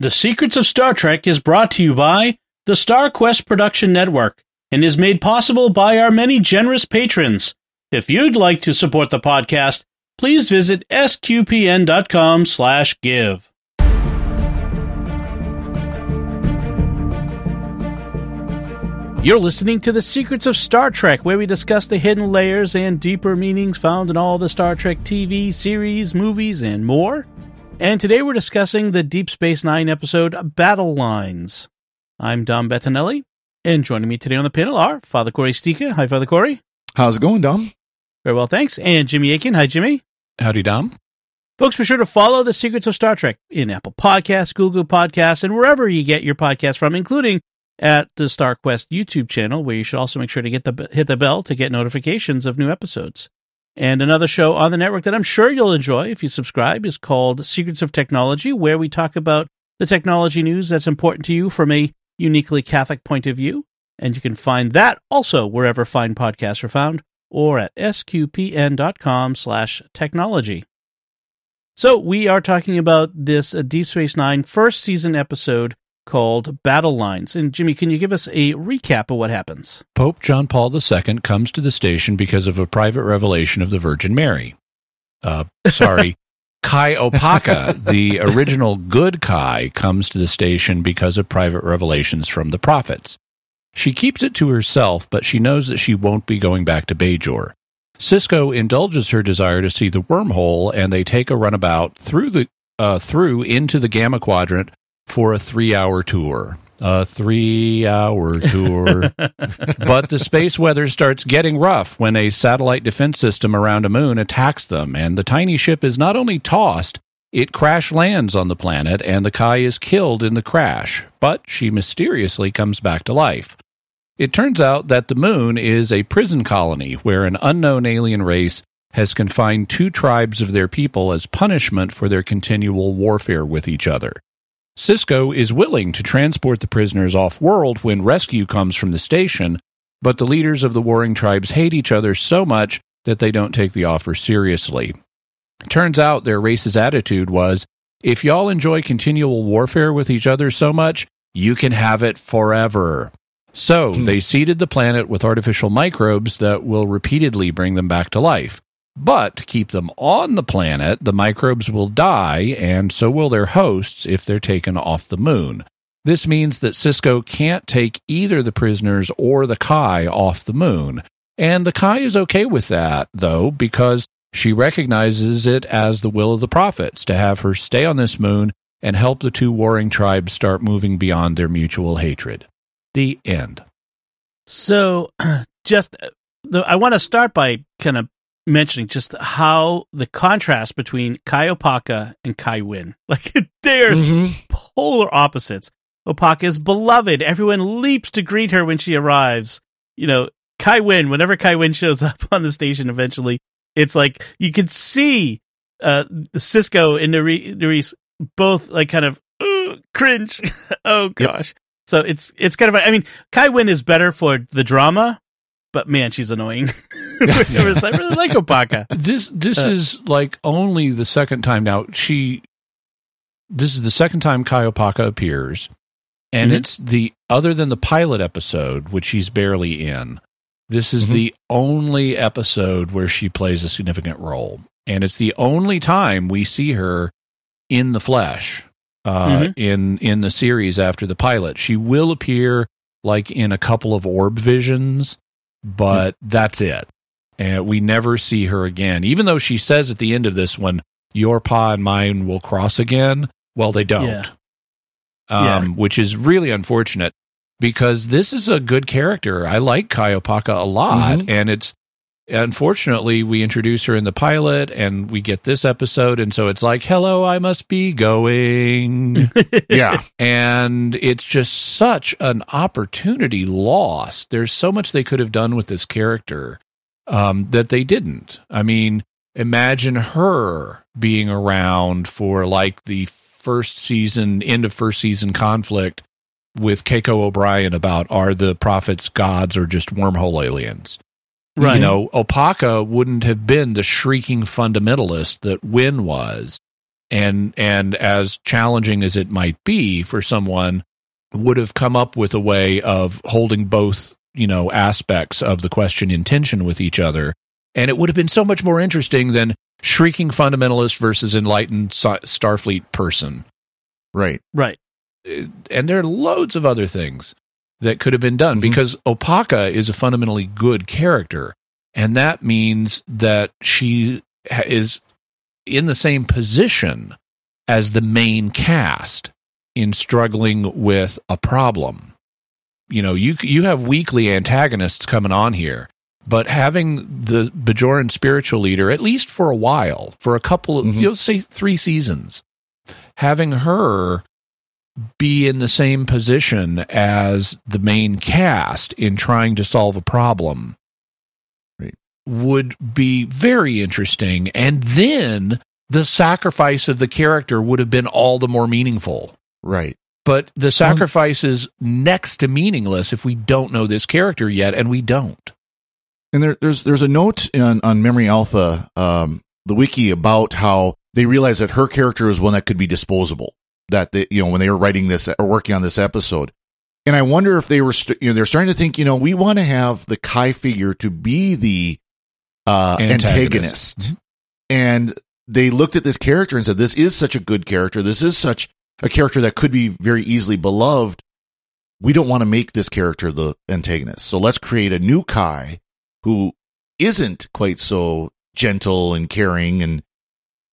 The Secrets of Star Trek is brought to you by the Star Quest Production Network and is made possible by our many generous patrons. If you'd like to support the podcast, please visit sqpn.com slash give. You're listening to The Secrets of Star Trek, where we discuss the hidden layers and deeper meanings found in all the Star Trek TV, series, movies, and more. And today we're discussing the Deep Space Nine episode Battle Lines. I'm Dom Bettinelli, and joining me today on the panel are Father Cory Sticha. Hi, Father Cory. How's it going, Dom? Very well, thanks. And Jimmy Akin. Hi, Jimmy. Howdy, Dom. Folks, be sure to follow The Secrets of Star Trek in Apple Podcasts, Google Podcasts, and wherever you get your podcasts from, including at the StarQuest YouTube channel, where you should also make sure to get the hit the bell to get notifications of new episodes. And another show on the network that I'm sure you'll enjoy if you subscribe is called Secrets of Technology, where we talk about the technology news that's important to you from a uniquely Catholic point of view. And you can find that also wherever fine podcasts are found or at sqpn.com slash technology. So we are talking about this uh, Deep Space Nine first season episode called Battle Lines. And Jimmy, can you give us a recap of what happens? Pope John Paul II comes to the station because of a private revelation of the Virgin Mary. Uh, sorry. Kai Opaka, the original good Kai, comes to the station because of private revelations from the prophets. She keeps it to herself, but she knows that she won't be going back to Bajor. Sisko indulges her desire to see the wormhole, and they take a runabout through the uh, through into the Gamma Quadrant for a three-hour tour. A three-hour tour, but the space weather starts getting rough when a satellite defense system around a moon attacks them, and the tiny ship is not only tossed, it crash lands on the planet, and the Kai is killed in the crash, but she mysteriously comes back to life. It turns out that the moon is a prison colony where an unknown alien race has confined two tribes of their people as punishment for their continual warfare with each other. Sisko is willing to transport the prisoners off world when rescue comes from the station, but the leaders of the warring tribes hate each other so much that they don't take the offer seriously. Turns out their race's attitude was if y'all enjoy continual warfare with each other so much, you can have it forever. So hmm. they seeded the planet with artificial microbes that will repeatedly bring them back to life. But to keep them on the planet, the microbes will die, and so will their hosts if they're taken off the moon. This means that Sisko can't take either the prisoners or the Kai off the moon. And the Kai is okay with that, though, because she recognizes it as the will of the prophets to have her stay on this moon and help the two warring tribes start moving beyond their mutual hatred. The end. So, just uh, the, I want to start by kind of mentioning just how the contrast between Kai Opaka and Kai Wynn. Like they're Mhm. polar opposites. Opaka is beloved. Everyone leaps to greet her when she arrives. You know, Kai Wynn, whenever Kai Wynn shows up on the station eventually, it's like you can see uh Sisko and Nere- Nerys both like kind of cringe. oh gosh. So it's it's kind of I mean, Kai Wynn is better for the drama, but man, she's annoying. Whereas I really like Opaka. This this Uh, is like only the second time now. She this is the second time Kai Opaka appears, and Mhm. it's the other than the pilot episode, which she's barely in. This is Mhm. the only episode where she plays a significant role, and it's the only time we see her in the flesh uh, Mhm. in in the series after the pilot. She will appear like in a couple of orb visions, but that's it. And we never see her again, even though she says at the end of this one, "Your pagh and mine will cross again." Well, they don't, Yeah. um, Yeah. which is really unfortunate because this is a good character. I like Kai Opaka a lot, Mhm. and it's unfortunately we introduce her in the pilot, and we get this episode, and so it's like, "Hello, I must be going." Yeah. and it's just such an opportunity lost. There's so much they could have done with this character um, that they didn't. I mean, imagine her being around for like the first season, end of first season conflict with Keiko O'Brien about are the prophets gods or just wormhole aliens? Right. You know, Opaka wouldn't have been the shrieking fundamentalist that Wynn was. and and as challenging as it might be for someone would have come up with a way of holding both you know aspects of the question in tension with each other. And it would have been so much more interesting than shrieking fundamentalist versus enlightened starfleet person. Right. Right. And there are loads of other things that could have been done mm-hmm. because opaka is a fundamentally good character. And that means that she is in the same position as the main cast in struggling with a problem. You know, you you have weekly antagonists coming on here, but having the Bajoran spiritual leader at least for a while, for a couple of mm-hmm. you know, say three seasons, having her be in the same position as the main cast in trying to solve a problem would be very interesting. And then the sacrifice of the character would have been all the more meaningful. Right. But the sacrifice um, is next to meaningless if we don't know this character yet, and we don't. And there, there's there's a note on, on Memory Alpha, um, the wiki about how they realized that her character is one that could be disposable. That they, you know when they were writing this or working on this episode, and I wonder if they were st- you know they're starting to think you know we want to have the Kai figure to be the uh, antagonist. antagonist. Mm-hmm. And they looked at this character and said, This is such a good character. This is such a character that could be very easily beloved. We don't want to make this character the antagonist. So let's create a new Kai who isn't quite so gentle and caring and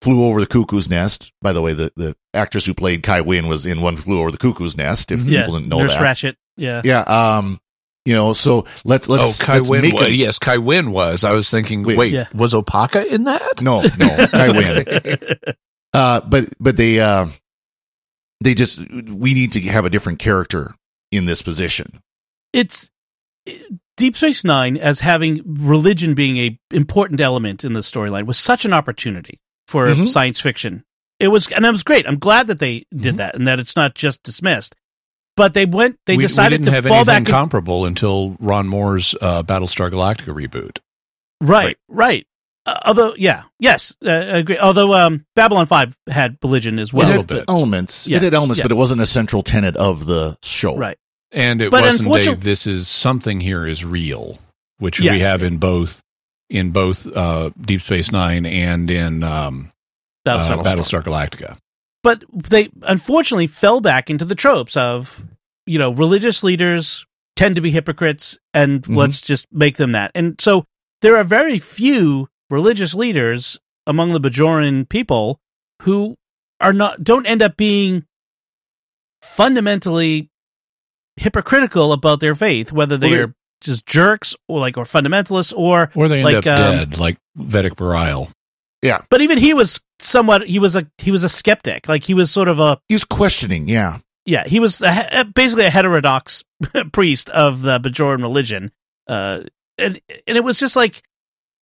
flew over the cuckoo's nest. By the way, the, the actress who played Kai Winn was in One Flew Over the Cuckoo's Nest. If yeah, people didn't know Nurse that, Ratched. Yeah, yeah. Um, you know, so let's let's. Oh, Kai let's Winn make was. a, yes, Kai Winn was. I was thinking, wait, wait yeah. was Opaka in that? No, no, Kai Winn. uh, but but they uh, they just we need to have a different character in this position. It's Deep Space Nine as having religion being a important element in the storyline was such an opportunity for mm-hmm. science fiction. It was, and it was great. I'm glad that they did mm-hmm. that and that it's not just dismissed but they went. They we, decided we didn't to have fall anything back comparable until Ron Moore's uh, Battlestar Galactica reboot. Right, right. right. Uh, although, yeah, yes, uh, agree. Although um, Babylon Five had religion as well. It had elements. Yeah, it had elements, yeah. but it wasn't a central tenet of the show. Right. And it but wasn't Dave. This is something here is real, which yes. we have in both in both uh, Deep Space Nine and in um, Battlestar, uh, Battlestar Galactica but they unfortunately fell back into the tropes of you know religious leaders tend to be hypocrites and mm-hmm. let's just make them that and so there are very few religious leaders among the bajoran people who are not don't end up being fundamentally hypocritical about their faith whether they well, are just jerks or like or fundamentalists or or they end like, up um, dead like Vedek Bareil yeah. But even he was somewhat he was a he was a skeptic. Like he was sort of a he was questioning, yeah. Yeah, he was a, basically a heterodox priest of the Bajoran religion. Uh and and it was just like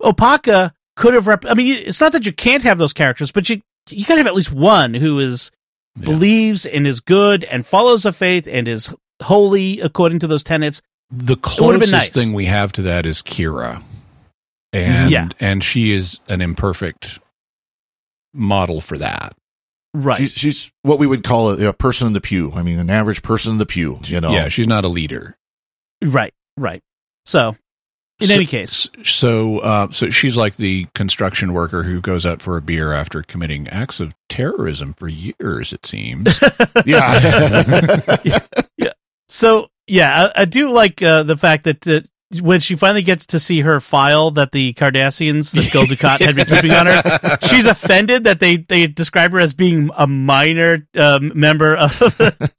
Opaka could have rep- I mean it's not that you can't have those characters, but you you got to have at least one who is yeah. believes and is good and follows the faith and is holy according to those tenets. The closest nice. thing we have to that is Kira and yeah. and she is an imperfect model for that. Right. She's, she's what we would call a, a, person in the pew. I mean, an average person in the pew. You know. Yeah, she's not a leader. Right. Right. So, in so, any case, so uh, so she's like the construction worker who goes out for a beer after committing acts of terrorism for years. It seems. yeah. yeah. yeah. So yeah, I, I do like uh, the fact that uh, when she finally gets to see her file that the Cardassians, that Gul Dukat had been keeping on her, she's offended that they they describe her as being a minor um, member of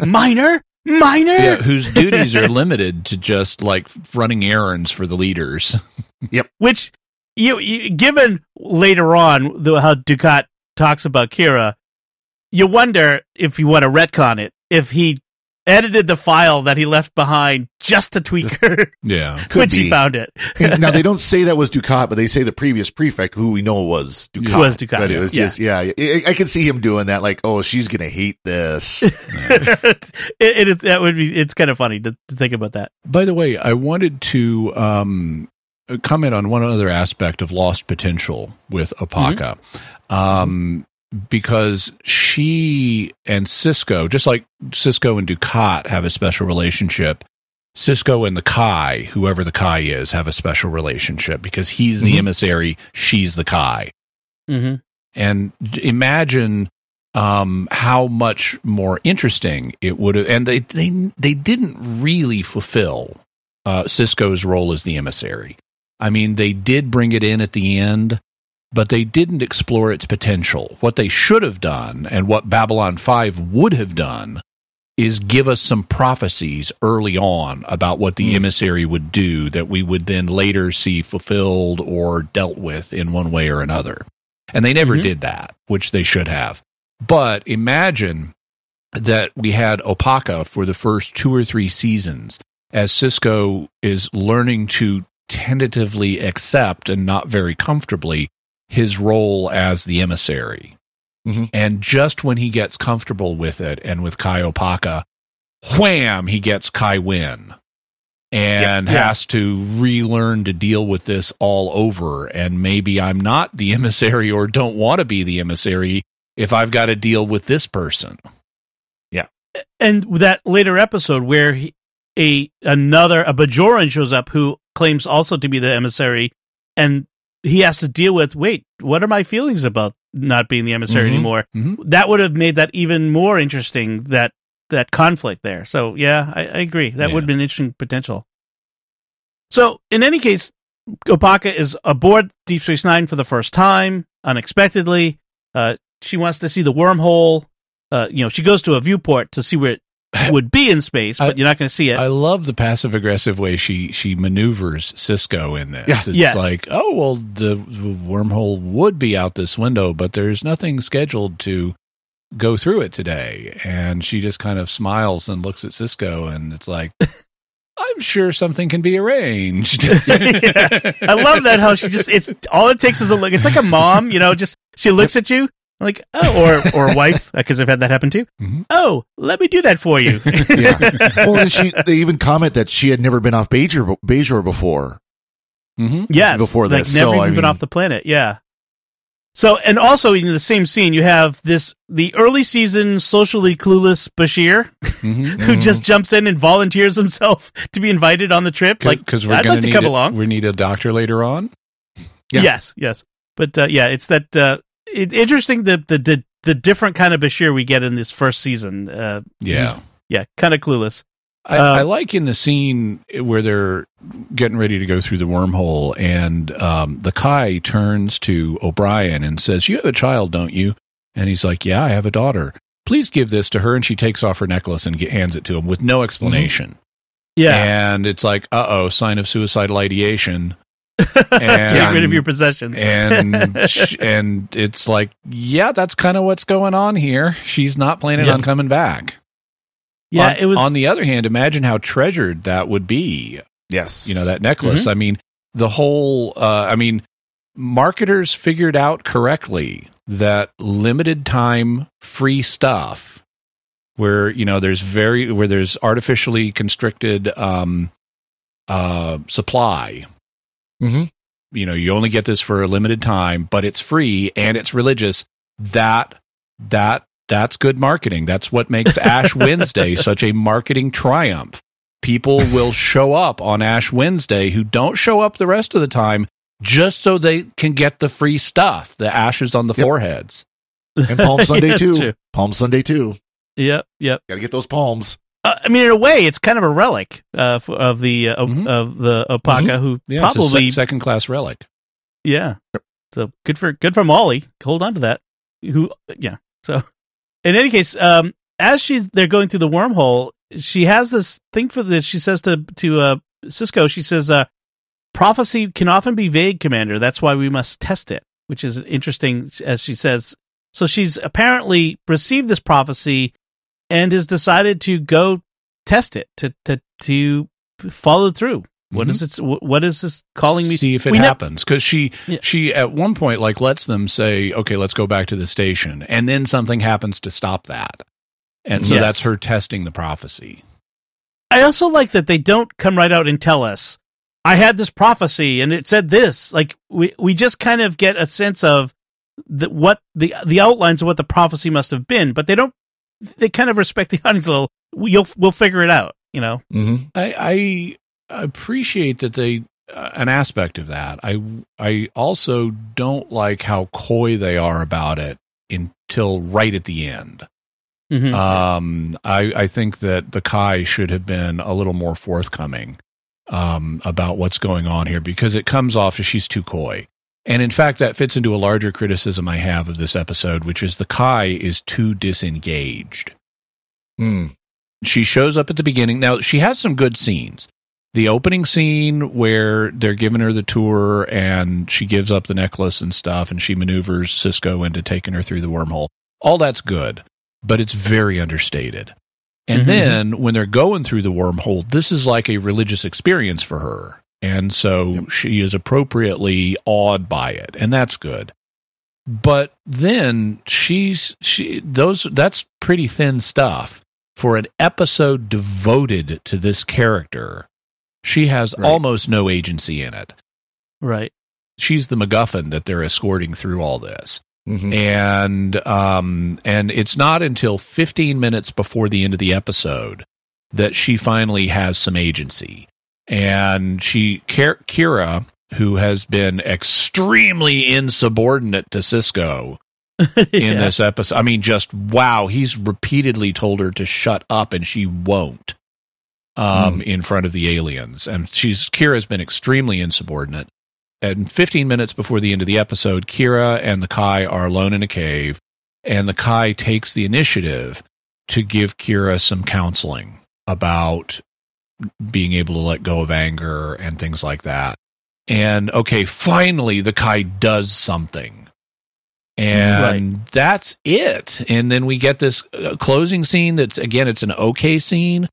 minor minor, yeah, whose duties are limited to just like running errands for the leaders. Yep. Which you, you given later on the, how Dukat talks about Kira, you wonder if you want to retcon it if he edited the file that he left behind just to tweak her. Yeah. when she found it. now they don't say that was Dukat, but they say the previous prefect, who we know was Dukat. Was Dukat. But it was yeah. just, yeah, I, I can see him doing that. Like, oh, she's going to hate this. it, it is, that would be, it's kind of funny to, to think about that. By the way, I wanted to, um, comment on one other aspect of lost potential with Opaka. Mm-hmm. Um, because she and Sisko, just like Sisko and Dukat have a special relationship, Sisko and the Kai, whoever the Kai is, have a special relationship because he's the Mhm. emissary, she's the Kai. Mm-hmm. And imagine um, how much more interesting it would have. And they they they didn't really fulfill uh, Sisko's role as the emissary. I mean, they did bring it in at the end, but they didn't explore its potential. What they should have done, and what Babylon Five would have done, is give us some prophecies early on about what the Mm. emissary would do that we would then later see fulfilled or dealt with in one way or another. And they never Mhm. did that, which they should have. But imagine that we had Opaka for the first two or three seasons as Sisko is learning to tentatively accept and not very comfortably his role as the emissary. Mhm. And just when he gets comfortable with it and with Kai Opaka, wham, he gets Kai Winn and Yeah, yeah. has to relearn to deal with this all over. And maybe I'm not the emissary or don't want to be the emissary if I've got to deal with this person. Yeah. And that later episode where he, a another a Bajoran shows up who claims also to be the emissary, and he has to deal with wait, what are my feelings about not being the emissary Mhm. anymore? Mhm. That would have made that even more interesting. That that conflict there. So yeah, I, I agree. That Yeah. would have been interesting potential. So in any case, Opaka is aboard Deep Space Nine for the first time unexpectedly. Uh, she wants to see the wormhole. Uh, you know, she goes to a viewport to see where it would be in space, but I- you're not going to see it. I love the passive aggressive way she she maneuvers Sisko in this. Yeah. It's Yes. like, oh well, the wormhole would be out this window, but there's nothing scheduled to go through it today. And she just kind of smiles and looks at Sisko, and it's like, I'm sure something can be arranged. Yeah. I love that how she just it's all it takes is a look. It's like a mom, you know, just she looks at you like oh or or wife because I've had that happen too. Mhm. Oh, let me do that for you. Yeah. well, and she they even comment that she had never been off Bajor, Bajor before. Mhm. yes, Before like this, never so, even I been mean- off the planet. Yeah. So and also in the same scene you have this the early season socially clueless Bashir Mhm. who Mhm. just jumps in and volunteers himself to be invited on the trip. Like because we're I'd gonna like to come a- along. We need a doctor later on. Yeah. Yes, yes. But uh, yeah, it's that uh, it, interesting the, the the the different kind of Bashir we get in this first season. Uh, Yeah. yeah, kind of clueless. I, Uh, I like in the scene where they're getting ready to go through the wormhole, and um, the Kai turns to O'Brien and says, "You have a child, don't you?" And he's like, "Yeah, I have a daughter. Please give this to her." And she takes off her necklace and hands it to him with no explanation. Yeah, And it's like, "Uh oh, sign of suicidal ideation." get and- rid of your possessions. and and it's like, yeah, that's kind of what's going on here. She's not planning Yeah. on coming back. yeah, on, it was On the other hand, imagine how treasured that would be Yes. you know that necklace Mm-hmm. i mean the whole uh i mean marketers figured out correctly that limited time free stuff where you know there's very where there's artificially constricted um uh supply Mhm. you know you only get this for a limited time but it's free and it's religious that that that's good marketing that's what makes ash wednesday such a marketing triumph people will show up on ash wednesday who don't show up the rest of the time just so they can get the free stuff the ashes on the Yep. foreheads And Palm Sunday That's too. true. Palm Sunday too. Yep, yep. Got to get those palms. Uh, I mean, in a way, it's kind of a relic uh, of the uh, Mhm. of the Opaka, who yeah probably second class relic Yeah. So good for good for Molly. Hold on to that. Who yeah. So in any case, um as she they're going through the wormhole, she has this thing for that she says to to uh Sisko, she says uh prophecy can often be vague, commander. That's why we must test it, which is interesting as she says. So she's apparently received this prophecy and has decided to go test it to to to follow through. What Mhm. is it? What is this calling me? see if it We happens because she Yeah. she at one point like lets them say okay let's go back to the station and then something happens to stop that and so Yes. that's her testing the prophecy I also like that they don't come right out and tell us, I had this prophecy and it said this. Like we we just kind of get a sense of the, what the the outlines of what the prophecy must have been, but they don't. They kind of respect the audience a little. You'll we'll figure it out. You know. hmm I, I appreciate that they uh, an aspect of that. I I also don't like how coy they are about it until right at the end. Mhm. Um, I I think that the Kai should have been a little more forthcoming um, about what's going on here because it comes off as she's too coy. And in fact, that fits into a larger criticism I have of this episode, which is the Kai is too disengaged Mm. she shows up at the beginning. Now she has some good scenes. The opening scene where they're giving her the tour and she gives up the necklace and stuff and she maneuvers Sisko into taking her through the wormhole. All that's good, but it's very understated. And Mhm. then when they're going through the wormhole, this is like a religious experience for her. And so she is appropriately awed by it, and that's good. But then she's she those that's pretty thin stuff for an episode devoted to this character. She has Right. almost no agency in it. right. She's the MacGuffin that they're escorting through all this hmm and um and it's not until 15 minutes before the end of the episode that she finally has some agency and she Kira who has been extremely insubordinate to Sisko in Yeah. this episode I mean just wow he's repeatedly told her to shut up and she won't um in front of the aliens. And she's Kira's been extremely insubordinate. And 15 minutes before the end of the episode, Kira and the Kai are alone in a cave, and the Kai takes the initiative to give Kira some counseling about being able to let go of anger and things like that. And okay, finally, the Kai does something. And that's it. And then we get this uh, closing scene that's, again, it's an okay scene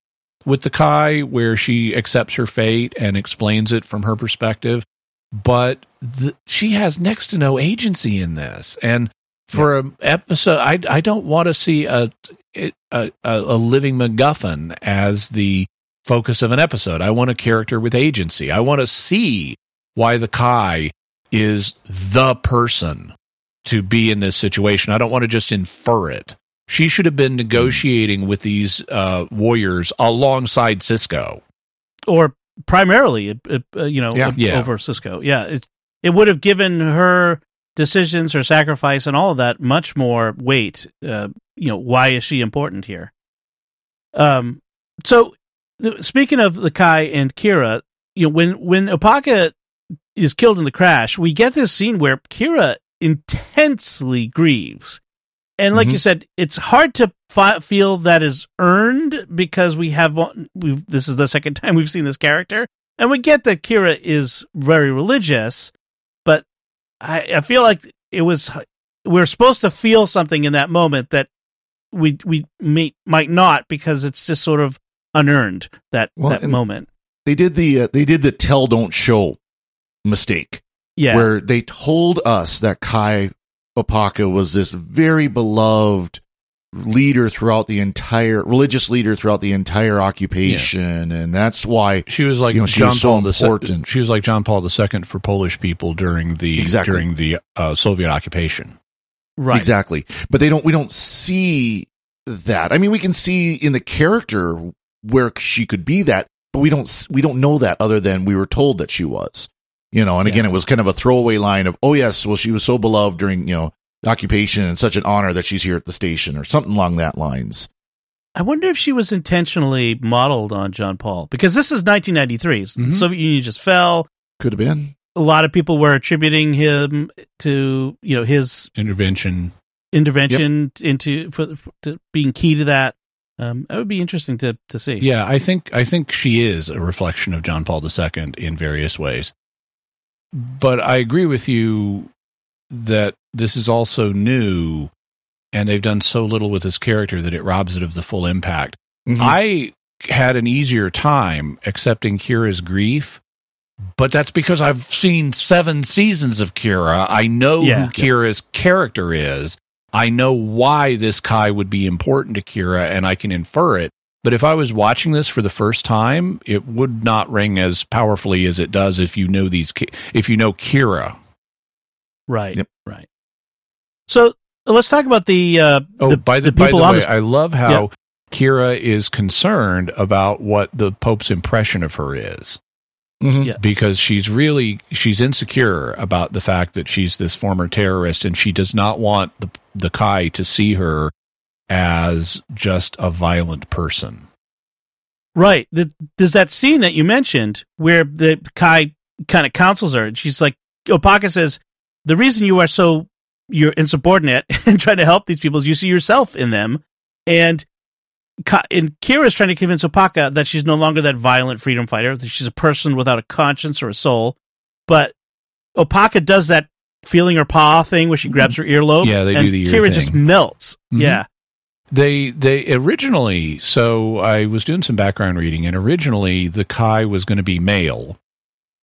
with the Kai where she accepts her fate and explains it from her perspective but th- she has next to no agency in this. And for an episode, I I don't want to see a a, a a living MacGuffin as the focus of an episode. I want a character with agency. I want to see why the Kai is the person to be in this situation. I don't want to just infer it. She should have been negotiating with these uh, warriors alongside Sisko. or primarily, uh, uh, you know, Yeah. Yeah. over Sisko. Yeah, it it would have given her decisions, her sacrifice, and all of that much more weight. Uh, you know, why is she important here? Um. So, th- speaking of the Kai and Kira, you know, when when Opaka is killed in the crash, we get this scene where Kira intensely grieves. And like Mhm. you said, it's hard to fi- feel that is earned because we have we've this is the second time we've seen this character, and we get that Kira is very religious, but I, I feel like it was we're supposed to feel something in that moment that we we may, might not because it's just sort of unearned that Well, that moment. They did the uh, they did the tell don't show mistake Yeah, where they told us that Kai Opaka was this very beloved leader throughout the entire religious leader throughout the entire occupation, and that's why She was like You know, she John was so Paul the important. She was like John Paul II for Polish people during the Exactly. during the uh, Soviet occupation. right. exactly. But they don't we don't see that. I mean, we can see in the character where she could be that, but we don't we don't know that other than we were told that she was. You know, and again, it was kind of a throwaway line of, "Oh yes, well she was so beloved during you know occupation and such an honor that she's here at the station," or something along that lines. I wonder if she was intentionally modeled on John Paul because this is 1993. Mhm. The Soviet Union just fell. Could have been. A lot of people were attributing him to you know his Intervention. intervention into for, for- to being key to that. Um, that would be interesting to to see. Yeah, I think I think she is a reflection of John Paul II in various ways. But I agree with you that this is also new and they've done so little with this character that it robs it of the full impact. Mhm. I had an easier time accepting Kira's grief, but that's because I've seen seven seasons of Kira. I know Yeah. who Kira's character is. I know why this Kai would be important to Kira, and I can infer it. But if I was watching this for the first time, it would not ring as powerfully as it does if you know these. Ki- If you know Kira, Right. Yep. Right. So let's talk about the. Uh, Oh, the, by the, the by the people on way, this- I love how Kira is concerned about what the Pope's impression of her is. Mhm. Yeah. because she's really she's insecure about the fact that she's this former terrorist and she does not want the the Kai to see her as just a violent person. Right. The, there's that scene that you mentioned where the Kai kind of counsels her, and she's like, Opaka says, the reason you are so you're insubordinate and trying to help these people is you see yourself in them, and and Kira's trying to convince Opaka that she's no longer that violent freedom fighter, that she's a person without a conscience or a soul. But Opaka does that feeling her pagh thing where she grabs her earlobe. Yeah, they do the Kira thing. just melts. Mhm. Yeah. They they originally so I was doing some background reading and originally the Kai was going to be male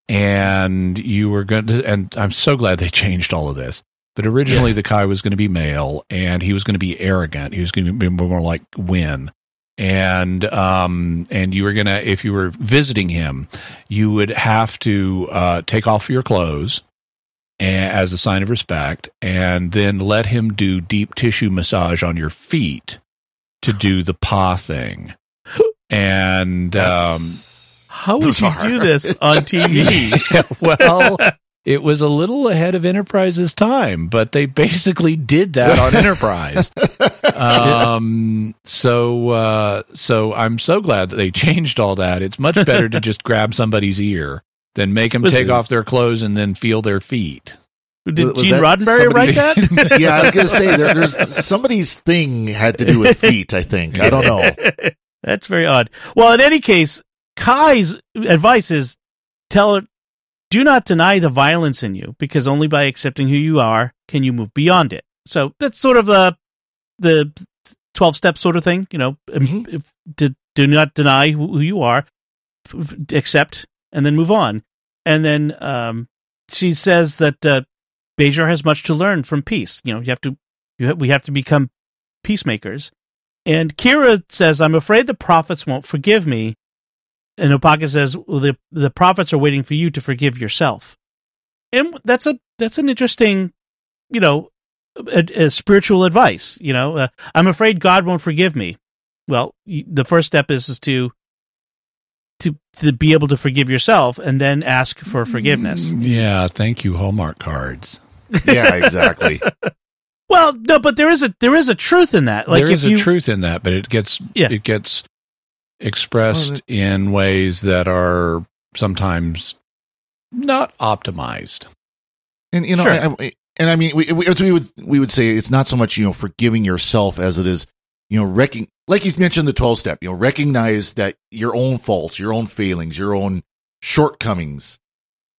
and you were going to and I'm so glad they changed all of this. But originally the Kai was going to be male and he was going to be arrogant. He was going to be more like Winn. And um and you were to if you were visiting him, you would have to uh take off your clothes as a sign of respect, and then let him do deep tissue massage on your feet to do the pagh thing. And um, How would you do this on TV? well, it was a little ahead of Enterprise's time, but they basically did that on Enterprise. Um, so, uh, so I'm so glad that they changed all that. It's much better to just grab somebody's ear than make them Listen. take off their clothes and then feel their feet. Did Was Gene that Roddenberry write that? yeah, I was gonna say there, there's somebody's thing had to do with feet. I think I don't know. That's very odd. Well, in any case, Kai's advice is tell her, do not deny the violence in you, because only by accepting who you are can you move beyond it. So that's sort of the the twelve step sort of thing, you know. Mhm. If, do, do not deny who you are, accept, and then move on. And then um, she says that uh, has much to learn from peace. You know, you have to, you have, we have to become peacemakers. And Kira says, "I'm afraid the prophets won't forgive me." And Opaka says, well, "the the prophets are waiting for you to forgive yourself." And that's a that's an interesting, you know, a, a spiritual advice. You know, uh, I'm afraid God won't forgive me. Well, y- the first step is is to to to be able to forgive yourself, and then ask for forgiveness. Yeah, thank you, Hallmark cards. Yeah, exactly. Well, no, but there is a there is a truth in that. Like there is if you, a truth in that, but it gets Yeah. it gets expressed Well, in ways that are sometimes not optimized. And you know, Sure. I, I, and I mean, we, we, as we would we would say it's not so much you know forgiving yourself as it is you know recking like he's mentioned the twelve step. You know, recognize that your own faults, your own failings, your own shortcomings,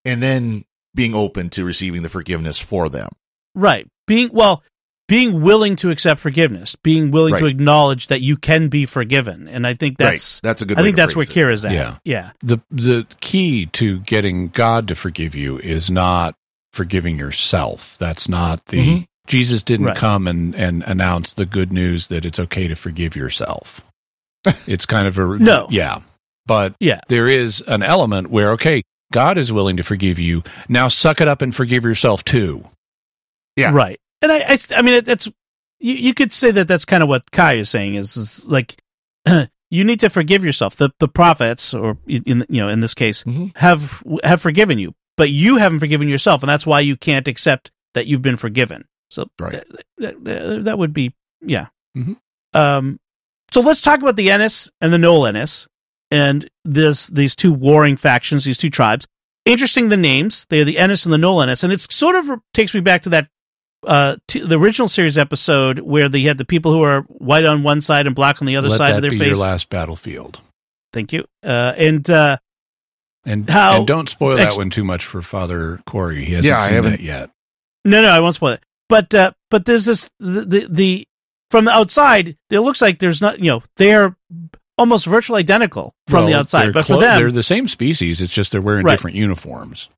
and then being open to receiving the forgiveness for them. Right. Being well, being willing to accept forgiveness, being willing to acknowledge that you can be forgiven, and I think that's right. That's a good. I way think to that's where phrase it. Kira's at. Yeah. yeah, The the key to getting God to forgive you is not forgiving yourself. That's not the Mhm. Jesus didn't Right. come and, and announce the good news that it's okay to forgive yourself. it's kind of a No. yeah. But yeah. there is an element where okay, God is willing to forgive you. Now suck it up and forgive yourself too. Yeah. Right. And I, I, I mean, it, it's you, you could say that that's kind of what Kai is saying is, is like you need to forgive yourself. The the prophets, or in you know, in this case, Mhm. have have forgiven you, but you haven't forgiven yourself, and that's why you can't accept that you've been forgiven. So Right. that, would be yeah. Mhm. Um. So let's talk about the Ennis and the Nol-Ennis, and this these two warring factions, these two tribes. Interesting, the names. They are the Ennis and the Nol-Ennis, and it's sort of takes me back to that uh to the original series episode where they had the people who are white on one side and black on the other Let side that of their be face. your last battlefield. Thank you. Uh, and uh, And, How and don't spoil ex- that one too much for Father Cory. He hasn't Yeah, I seen haven't- that yet. no, no, I won't spoil it. But uh, but there's this the, the the from the outside, it looks like there's not you know they're almost virtually identical from the outside, they're but for them, they're the same species. It's just they're wearing Right. different uniforms.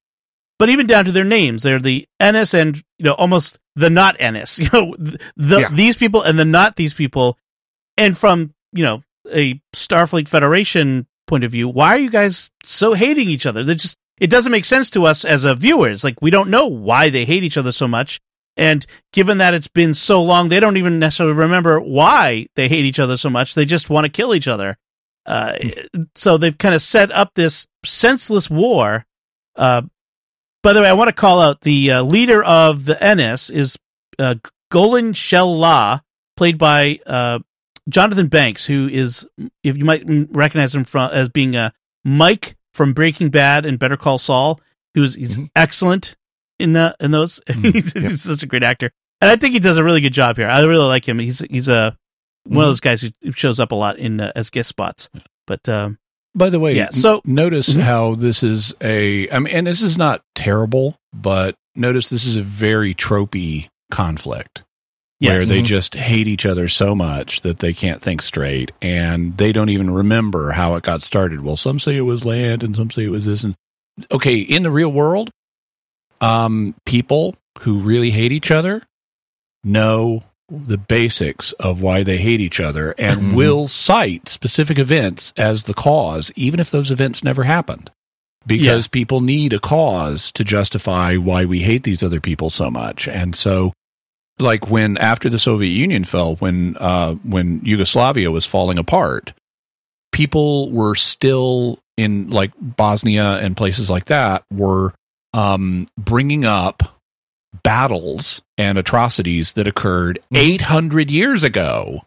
But even down to their names, they're the Ennis and you know almost the not Ennis. You know the, the Yeah. these people and the not these people, and from you know a Starfleet Federation point of view, why are you guys so hating each other? They just it doesn't make sense to us as a viewers. Like we don't know why they hate each other so much. And given that it's been so long, they don't even necessarily remember why they hate each other so much. They just want to kill each other. Uh, so they've kind of set up this senseless war. Uh, by the way, I want to call out the uh, leader of the Ennis is uh, Golin Shel-La, played by uh, Jonathan Banks, who is, if you might recognize him from as being a Mike from Breaking Bad and Better Call Saul, who's he's Mhm. excellent in the in those. Mhm. he's, he's such a great actor, and I think he does a really good job here. I really like him. He's he's a one of those guys who who shows up a lot in uh, as guest spots. But um, By the way, Yeah, n- so- notice Mhm. how this is a. I mean, and this is not terrible, but notice this is a very tropey conflict where yes, they Mhm. just hate each other so much that they can't think straight, and they don't even remember how it got started. Well, some say it was land, and some say it was this. And okay, in the real world, um, people who really hate each other know the basics of why they hate each other and Mhm. will cite specific events as the cause, even if those events never happened. Because people need a cause to justify why we hate these other people so much. And so, like when after the Soviet Union fell, when uh, when Yugoslavia was falling apart, people were still in like Bosnia and places like that were um, bringing up battles and atrocities that occurred 800 years ago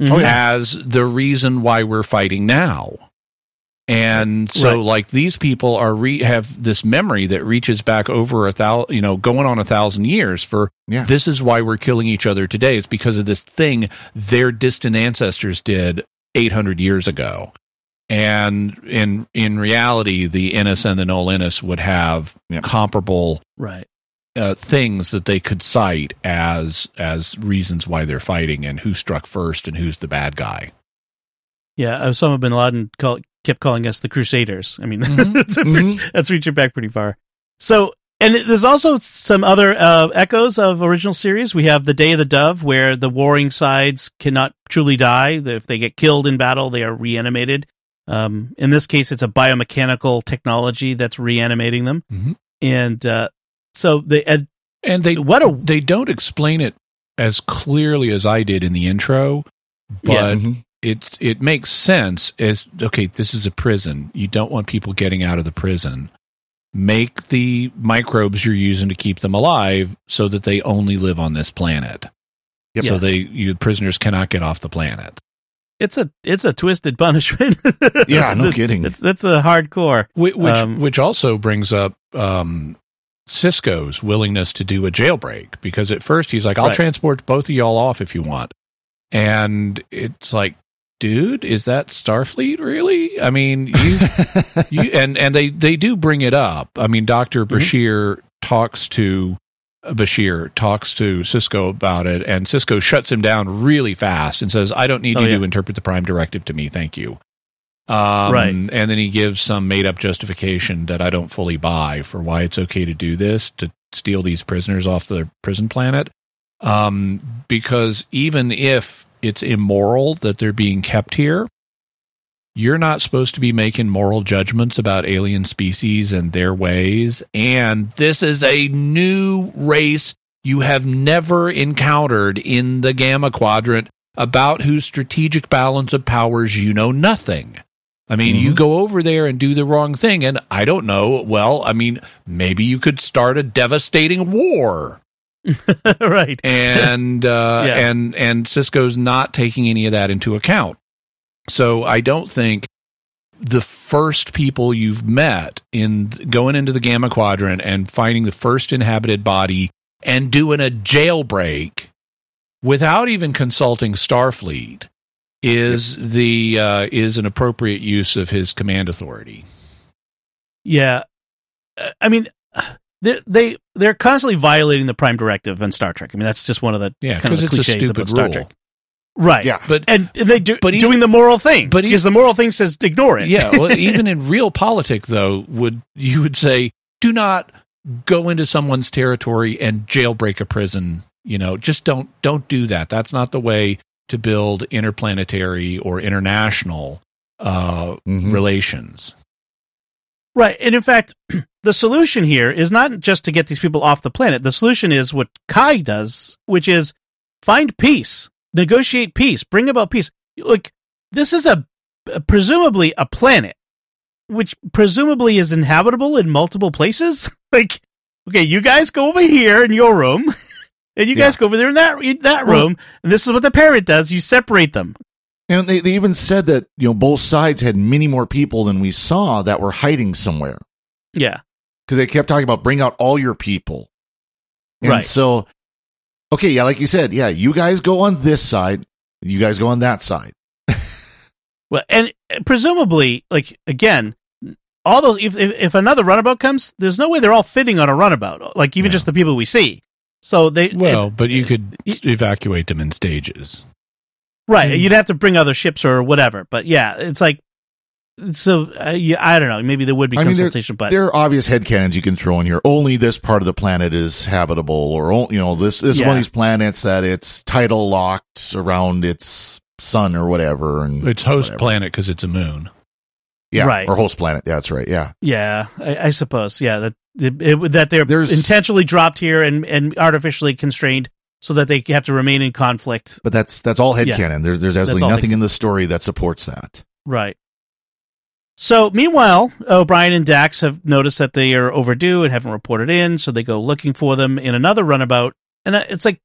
Mhm. Oh, as the reason why we're fighting now. And so, Right. like these people are re- have this memory that reaches back over a thousand, you know, going on a thousand years. For Yeah. this is why we're killing each other today. It's because of this thing their distant ancestors did eight hundred years ago. And in in reality, the Ennis and the Nol-Ennis would have Yeah. comparable right. Uh, things that they could cite as as reasons why they're fighting and who struck first and who's the bad guy. Yeah, Osama bin Laden call, kept calling us the Crusaders. I mean, Mhm. that's, Mhm. pretty- that's reaching back pretty far. So, and there's also some other uh, echoes of original series. We have the Day of the Dove, where the warring sides cannot truly die. If they get killed in battle, they are reanimated. Um, in this case, it's a biomechanical technology that's reanimating them. Mhm. And uh, so, they uh, And they what a they don't explain it as clearly as I did in the intro, but Yeah. Mhm. it it makes sense as okay, this is a prison. You don't want people getting out of the prison. Make the microbes you're using to keep them alive so that they only live on this planet. Yep. So Yes. they you prisoners cannot get off the planet. it's a it's a twisted punishment. Yeah, no That's- kidding. That's that's a hardcore. Which which, Um, which also brings up um, Sisko's willingness to do a jailbreak because at first he's like, "I'll Right. transport both of y'all off if you want," and it's like, dude, is that Starfleet really? I mean, you, you and and they they do bring it up. I mean, Doctor Mhm. Bashir talks to. Bashir talks to Sisko about it, and Sisko shuts him down really fast and says, "I don't need Oh, you yeah. to interpret the Prime Directive to me, thank you." Um, Right. And then he gives some made up justification that I don't fully buy for why it's okay to do this, to steal these prisoners off the prison planet. Um, because even if it's immoral that they're being kept here, you're not supposed to be making moral judgments about alien species and their ways. And this is a new race you have never encountered in the Gamma Quadrant about whose strategic balance of powers you know nothing. I mean, you Mhm. go over there and do the wrong thing, and I don't know. Well, I mean, maybe you could start a devastating war, right. and uh, Yeah. and and Sisko's not taking any of that into account. So I don't think the first people you've met in going into the Gamma Quadrant and finding the first inhabited body and doing a jailbreak without even consulting Starfleet is the uh, is an appropriate use of his command authority. Yeah, I mean, they they they're constantly violating the Prime Directive in Star Trek. I mean, that's just one of the Yeah, kind of because the it's a cliches stupid about Star rule. Trek. Right. Yeah. But And and they do But he- doing the moral thing, but he- because the moral thing says ignore it. yeah, well, even in realpolitik, though, would you would say do not go into someone's territory and jailbreak a prison. You know, just don't don't do that. That's not the way to build interplanetary or international uh, Mhm. relations. Right. And in fact, the solution here is not just to get these people off the planet. The solution is what Kai does, which is find peace, negotiate peace, bring about peace. Like, this is a presumably a planet, which presumably is inhabitable in multiple places. like, okay, you guys go over here in your room, and you guys Yeah. go over there in that in that Well- room, and this is what the parent does: you separate them. And they, they even said that, you know, both sides had many more people than we saw that were hiding somewhere. Yeah. Because they kept talking about bring out all your people. And Right. so, okay, yeah, like you said, yeah, you guys go on this side, you guys go on that side. Well, and presumably, like again, all those. If, if if another runabout comes, there's no way they're all fitting on a runabout. Like even Yeah. just the people we see. So they Well, it- but you could it- evacuate them in stages. right. You'd have to bring other ships or whatever. But yeah, it's like so. Uh, yeah, I don't know. Maybe there would be I mean, there- consultation, but there are obvious headcanons you can throw in here. Only this part of the planet is habitable, or, you know, this, this is one of these planets that it's tidal locked around its sun or whatever. And It's host whatever. planet because it's a moon. Yeah. Right. Or host planet. Yeah, that's right. Yeah. yeah, I, I suppose. Yeah, that it, it- that they're There's- intentionally dropped here and and artificially constrained so that they have to remain in conflict. But that's, that's all Yeah. headcanon. There, there's absolutely nothing in the story that supports that. Right. So, meanwhile, O'Brien and Dax have noticed that they are overdue and haven't reported in, so they go looking for them in another runabout. And it's like,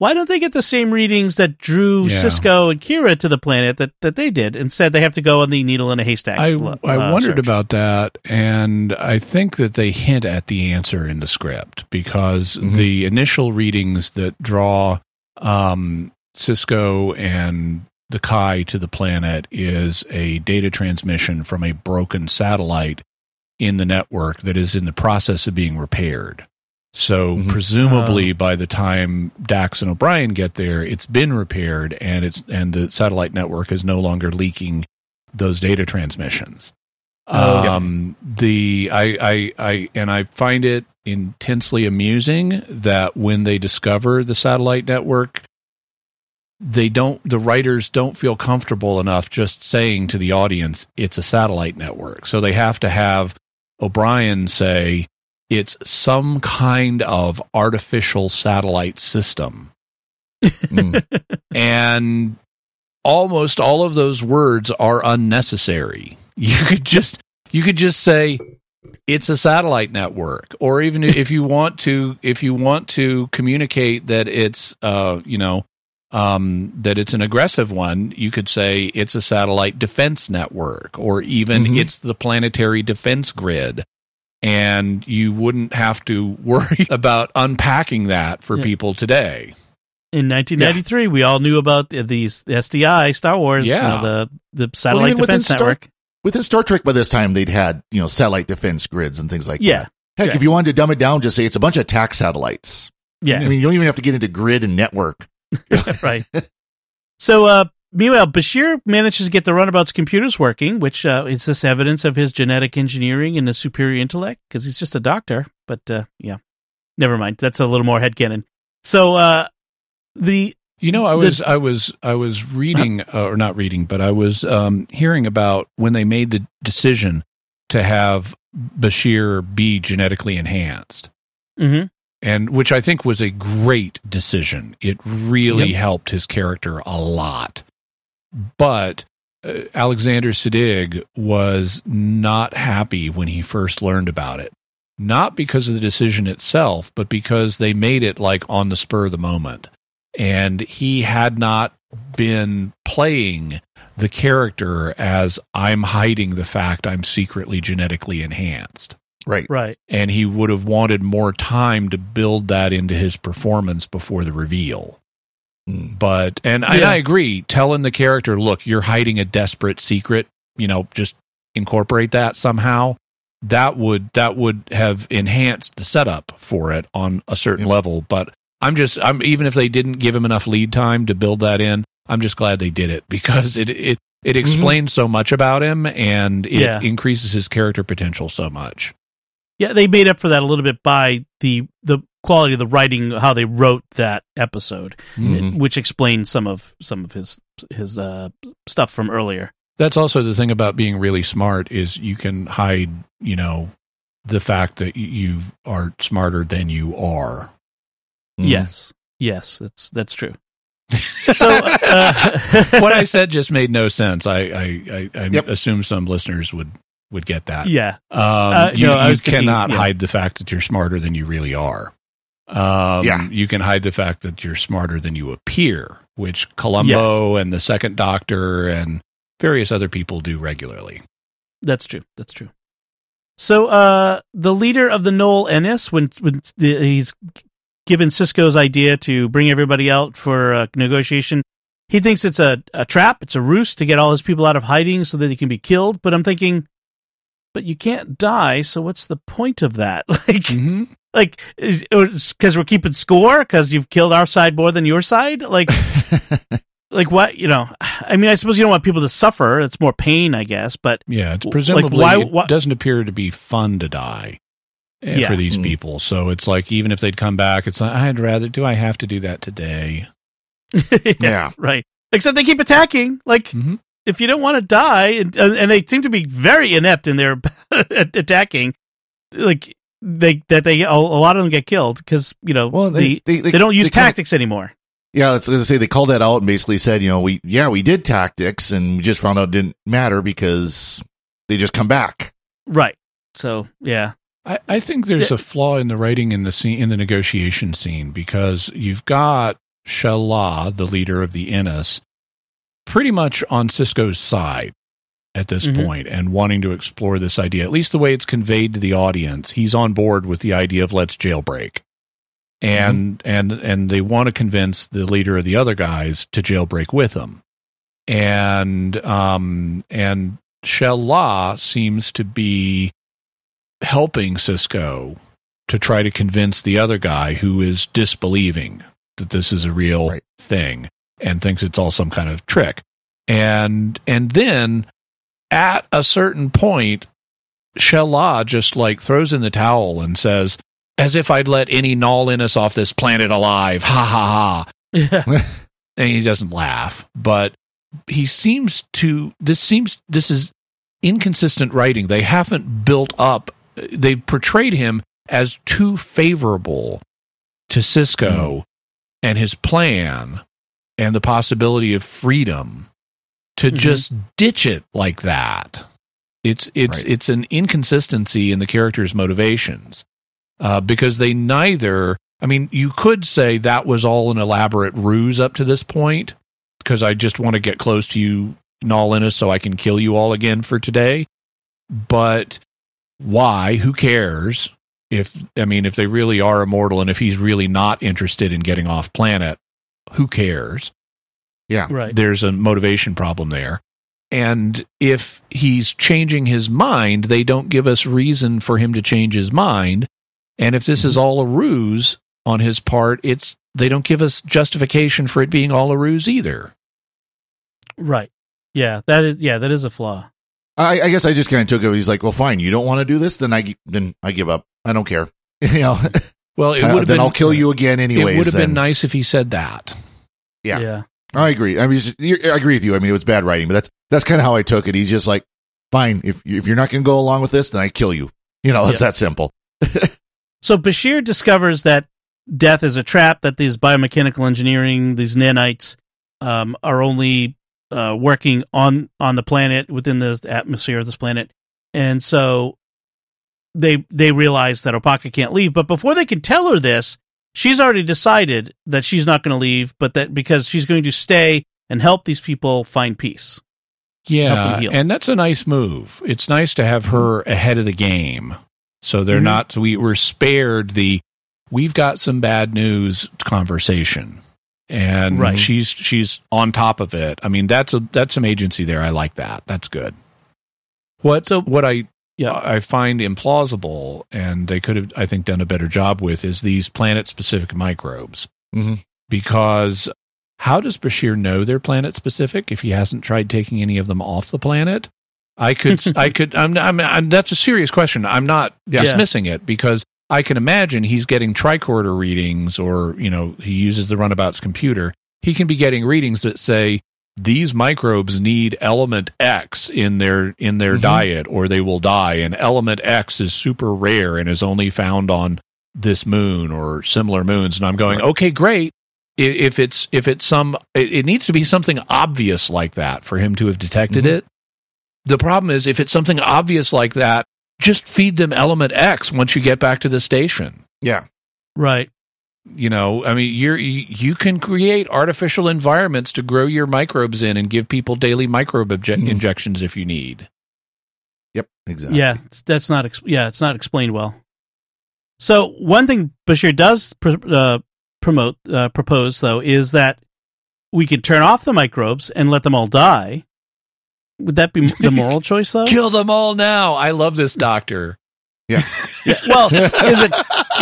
why don't they get the same readings that drew Yeah. Sisko and Kira to the planet that, that they did? Instead, they have to go on the needle in a haystack. I uh, I wondered search. about that, and I think that they hint at the answer in the script because Mhm. the initial readings that draw um, Sisko and the Kai to the planet is a data transmission from a broken satellite in the network that is in the process of being repaired. So Mhm. presumably by the time Dax and O'Brien get there, it's been repaired and it's and the satellite network is no longer leaking those data transmissions. Oh, yeah. Um, the I, I I and I find it intensely amusing that when they discover the satellite network, they don't the writers don't feel comfortable enough just saying to the audience it's a satellite network. So they have to have O'Brien say it's some kind of artificial satellite system Mm. and almost all of those words are unnecessary. You could just you could just say it's a satellite network or even if you want to if you want to communicate that it's uh you know um that it's an aggressive one you could say it's a satellite defense network or even Mhm. it's the planetary defense grid and you wouldn't have to worry about unpacking that for Yeah. people today In 1993, we all knew about the, these SDI, Star Wars, you Yeah. know, the, the Satellite even within Defense Star- Network. Within Star Trek by this time, they'd had, you know, satellite defense grids and things like Yeah. that. Heck, Yeah. if you wanted to dumb it down, just say it's a bunch of attack satellites. Yeah. I mean, you don't even have to get into grid and network. right. So, uh, meanwhile, Bashir manages to get the runabout's computers working, which uh, is this evidence of his genetic engineering and his superior intellect because he's just a doctor. But uh, yeah, never mind. That's a little more headcanon. So, uh, the You know, I The- was I was I was reading uh, or not reading, but I was um, hearing about when they made the decision to have Bashir be genetically enhanced, mhm. and which I think was a great decision. It really Yep. helped his character a lot. But uh, Alexander Siddig was not happy when he first learned about it. Not because of the decision itself, but because they made it like on the spur of the moment. And he had not been playing the character as I'm hiding the fact I'm secretly genetically enhanced Right. right. and he would have wanted more time to build that into his performance before the reveal. But and, I- Yeah. I agree, telling the character, "Look, you're hiding a desperate secret," you know, just incorporate that somehow. That would that would have enhanced the setup for it on a certain Yeah. level. But I'm just I'm even if they didn't give him enough lead time to build that in, I'm just glad they did it because it it it mm-hmm. explains so much about him and it Yeah. increases his character potential so much. Yeah, they made up for that a little bit by the the quality of the writing, how they wrote that episode, Mhm. which explains some of some of his his uh, stuff from earlier. That's also the thing about being really smart is you can hide, you know, the fact that you are smarter than you are. Mm. Yes, yes, that's that's true. so uh, what I said just made no sense. I I, I, I Yep. assume some listeners would would get that. yeah, Um, Uh, you no, you was thinking, cannot yeah. hide the fact that you're smarter than you really are. Um, Yeah. You can hide the fact that you're smarter than you appear, which Columbo and the Second Doctor and various other people do regularly. That's true. That's true. So, uh, the leader of the Nol-Ennis, when when the, he's given Sisko's idea to bring everybody out for a negotiation, he thinks it's a, a trap. It's a ruse to get all his people out of hiding so that they can be killed. But I'm thinking, but you can't die. So what's the point of that? Like, Mm-hmm. Like because we're keeping score because you've killed our side more than your side. Like, like what? You know, I mean, I suppose you don't want people to suffer. It's more pain, I guess. But Yeah, it's Like, presumably why- it doesn't appear to be fun to die eh, Yeah. for these Mm. people. So it's like even if they'd come back, it's like I'd rather. Do I have to do that today? Yeah. right. Except they keep attacking. Like Mhm. if you don't want to die, and, and they seem to be very inept in their attacking. Like they that they a lot of them get killed because you know Well, they, they, they, don't use they kinda- tactics anymore. Yeah, let's, let's say they called that out and basically said, you know, we yeah we did tactics and we just found out it didn't matter because they just come back. Right. So yeah. I, I think there's Yeah. a flaw in the writing in the scene in the negotiation scene because you've got Shel-La, the leader of the Ennis, pretty much on Sisko's side at this Mhm. point and wanting to explore this idea. At least the way it's conveyed to the audience, he's on board with the idea of let's jailbreak. And and and they want to convince the leader of the other guys to jailbreak with them. And um and Shel-La seems to be helping Sisko to try to convince the other guy who is disbelieving that this is a real Right. thing and thinks it's all some kind of trick. And and then at a certain point, Shel-La just like throws in the towel and says, as if I'd let any Nol-Ennis off this planet alive. Ha ha ha Yeah. and he doesn't laugh, but he seems to this seems this is inconsistent writing. They haven't built up they've portrayed him as too favorable to Sisko hmm. and his plan and the possibility of freedom to Mhm. just ditch it like that. It's it's Right. it's an inconsistency in the character's motivations uh, because they neither. I mean, you could say that was all an elaborate ruse up to this point because I just want to get close to you, Nolina, so I can kill you all again for today. But why? Who cares? If I mean, if they really are immortal and if he's really not interested in getting off planet, who cares? Yeah. right. there's a motivation problem there. And if he's changing his mind, they don't give us reason for him to change his mind. And if this is all a ruse on his part, it's they don't give us justification for it being all a ruse either. Right. Yeah. That is. Yeah. That is a flaw. I, I guess I just kind of took it. He's like, well, fine, you don't want to do this, then I then I give up. I don't care. you know, Well, it Uh, would have then been I'll kill you again anyways. It would have been nice if he said that. Yeah. Yeah. I agree. I mean, just- I agree with you. I mean, it was bad writing, but that's that's kind of how I took it. He's just like, fine, if if you're not going to go along with this, then I kill you. You know, it's Yeah. that simple. So Bashir discovers that death is a trap, that these biomechanical engineering, these nanites, um, are only uh, working on on the planet within the atmosphere of this planet, and so they they realize that Opaka can't leave. But before they can tell her this, she's already decided that she's not going to leave, but that because she's going to stay and help these people find peace. Yeah, and that's a nice move. It's nice to have her ahead of the game, so they're Mhm. not. We were spared the "we've got some bad news" conversation, and Right. she's she's on top of it. I mean, that's a that's some agency there. I like that. That's good. What So- what I Yeah. I find implausible, and they could have I think done a better job with is these planet specific microbes hmm because how does Bashir know they're planet specific if he hasn't tried taking any of them off the planet? I could, I could, I'm, I'm, I'm, that's a serious question. I'm not Yeah. dismissing it because I can imagine he's getting tricorder readings or, you know, he uses the runabout's computer. He can be getting readings that say these microbes need element X in their in their Mhm. diet or they will die and element X is super rare and is only found on this moon or similar moons and I'm going Right. okay great if it's if it's some it, it needs to be something obvious like that for him to have detected Mhm. it the problem is if it's something obvious like that just feed them element X once you get back to the station Yeah. Right. You know i mean you're you you can create artificial environments to grow your microbes in and give people daily microbe obje- Mhm. injections if you need Yep. Exactly. Yeah, it's- that's not. Ex- yeah, it's not explained well. So one thing Bashir does pr- uh, promote uh, propose though is that we could turn off the microbes and let them all die. Would that be the moral choice though? kill them all now i love this doctor Yeah, well, is it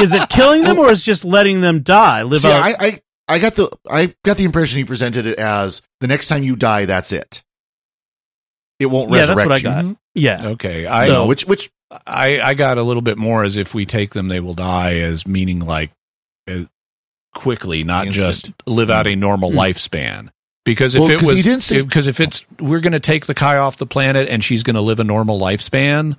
is it killing them or is it just letting them die? Live See, out. I, I, I got the, I got the impression he presented it as the next time you die, that's it. It won't Yeah, that's resurrect what I you. got. yeah, okay I i know, which, which, I, I got a little bit more as if we take them they will die as meaning like uh, quickly not Instant. just live out a normal Mm. lifespan because if Well, it 'cause he was didn't say- because if it's we're going to take the kai off the planet and she's going to live a normal lifespan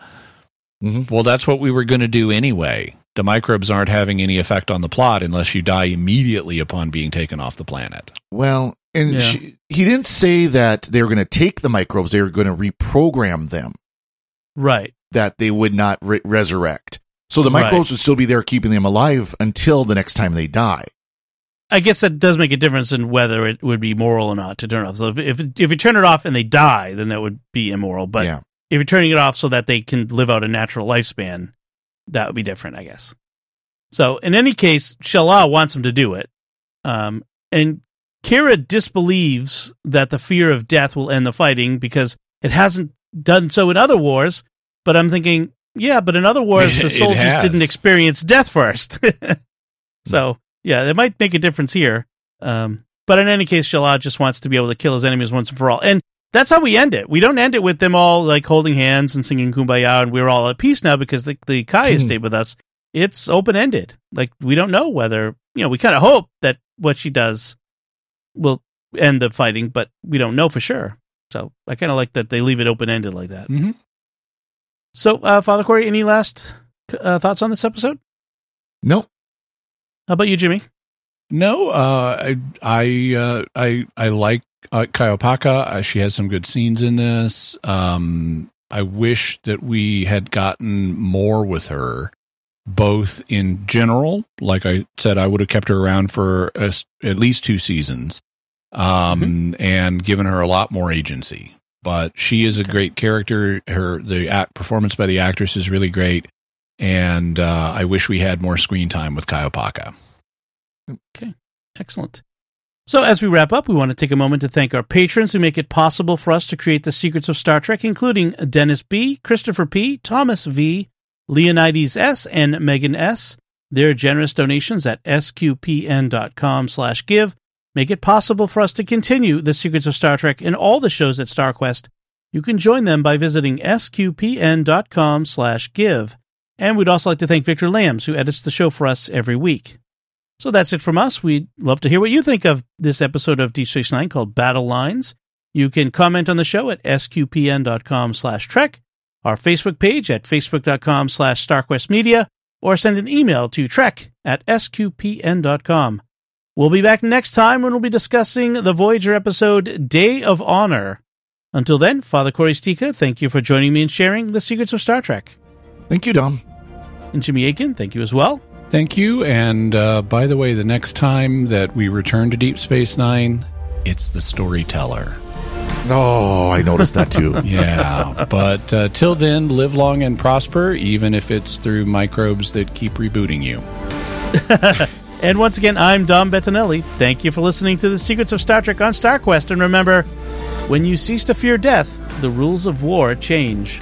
Mhm. well that's what we were going to do anyway the microbes aren't having any effect on the plot unless you die immediately upon being taken off the planet well, and Yeah. she, he didn't say that they were going to take the microbes; they were going to reprogram them right. that they would not re- resurrect. So the Right. microbes would still be there, keeping them alive until the next time they die. I guess that does make a difference in whether it would be moral or not to turn off. So if if, if you turn it off and they die, then that would be immoral. But yeah, if you're turning it off so that they can live out a natural lifespan, that would be different, I guess. So in any case, Shel-La wants him to do it. Um, and Kira disbelieves that the fear of death will end the fighting because it hasn't done so in other wars. But I'm thinking, yeah, but in other wars, the soldiers didn't experience death first. so yeah, it might make a difference here. Um, but in any case, Shel-La just wants to be able to kill his enemies once and for all. And that's how we end it. We don't end it with them all like holding hands and singing kumbaya and we're all at peace now because the, the Kai has Hmm. stayed with us. It's open ended. Like we don't know whether, you know, we kind of hope that what she does will end the fighting, but we don't know for sure. So I kind of like that they leave it open ended like that. Mhm. So, uh, Father Cory, any last uh, thoughts on this episode? no, How about you, Jimmy? No, uh, I I uh, I I like uh, Kai Opaka. Uh, she has some good scenes in this. Um, I wish that we had gotten more with her, both in general. Like I said, I would have kept her around for a at least two seasons, um, and given her a lot more agency. But she is a great character. Her the act, performance by the actress is really great, and uh, I wish we had more screen time with Kai Opaka. Okay. Excellent. So, as we wrap up, we want to take a moment to thank our patrons who make it possible for us to create the secrets of Star Trek, including Dennis B., Christopher P., Thomas V., Leonidas S., and Megan S. Their generous donations at sqpn.com slash give make it possible for us to continue the secrets of Star Trek and all the shows at StarQuest. You can join them by visiting sqpn.com slash give. And we'd also like to thank Victor Lambs, who edits the show for us every week. So that's it from us. We'd love to hear what you think of this episode of Deep Space Nine called Battle Lines. You can comment on the show at sqpn.com slash trek, our Facebook page at facebook.com slash starquestmedia, or send an email to trek at sqpn.com. We'll be back next time when we'll be discussing the Voyager episode Day of Honor. Until then, Father Cory Sticha, thank you for joining me and sharing the secrets of Star Trek. thank you, Dom. And Jimmy Akin, thank you as well. Thank you. And uh, by the way, the next time that we return to Deep Space Nine, it's the storyteller. Oh, I noticed that too. Yeah. but uh, till then, live long and prosper, even if it's through microbes that keep rebooting you. And once again, I'm Dom Bettinelli. Thank you for listening to the Secrets of Star Trek on StarQuest. And remember, when you cease to fear death, the rules of war change.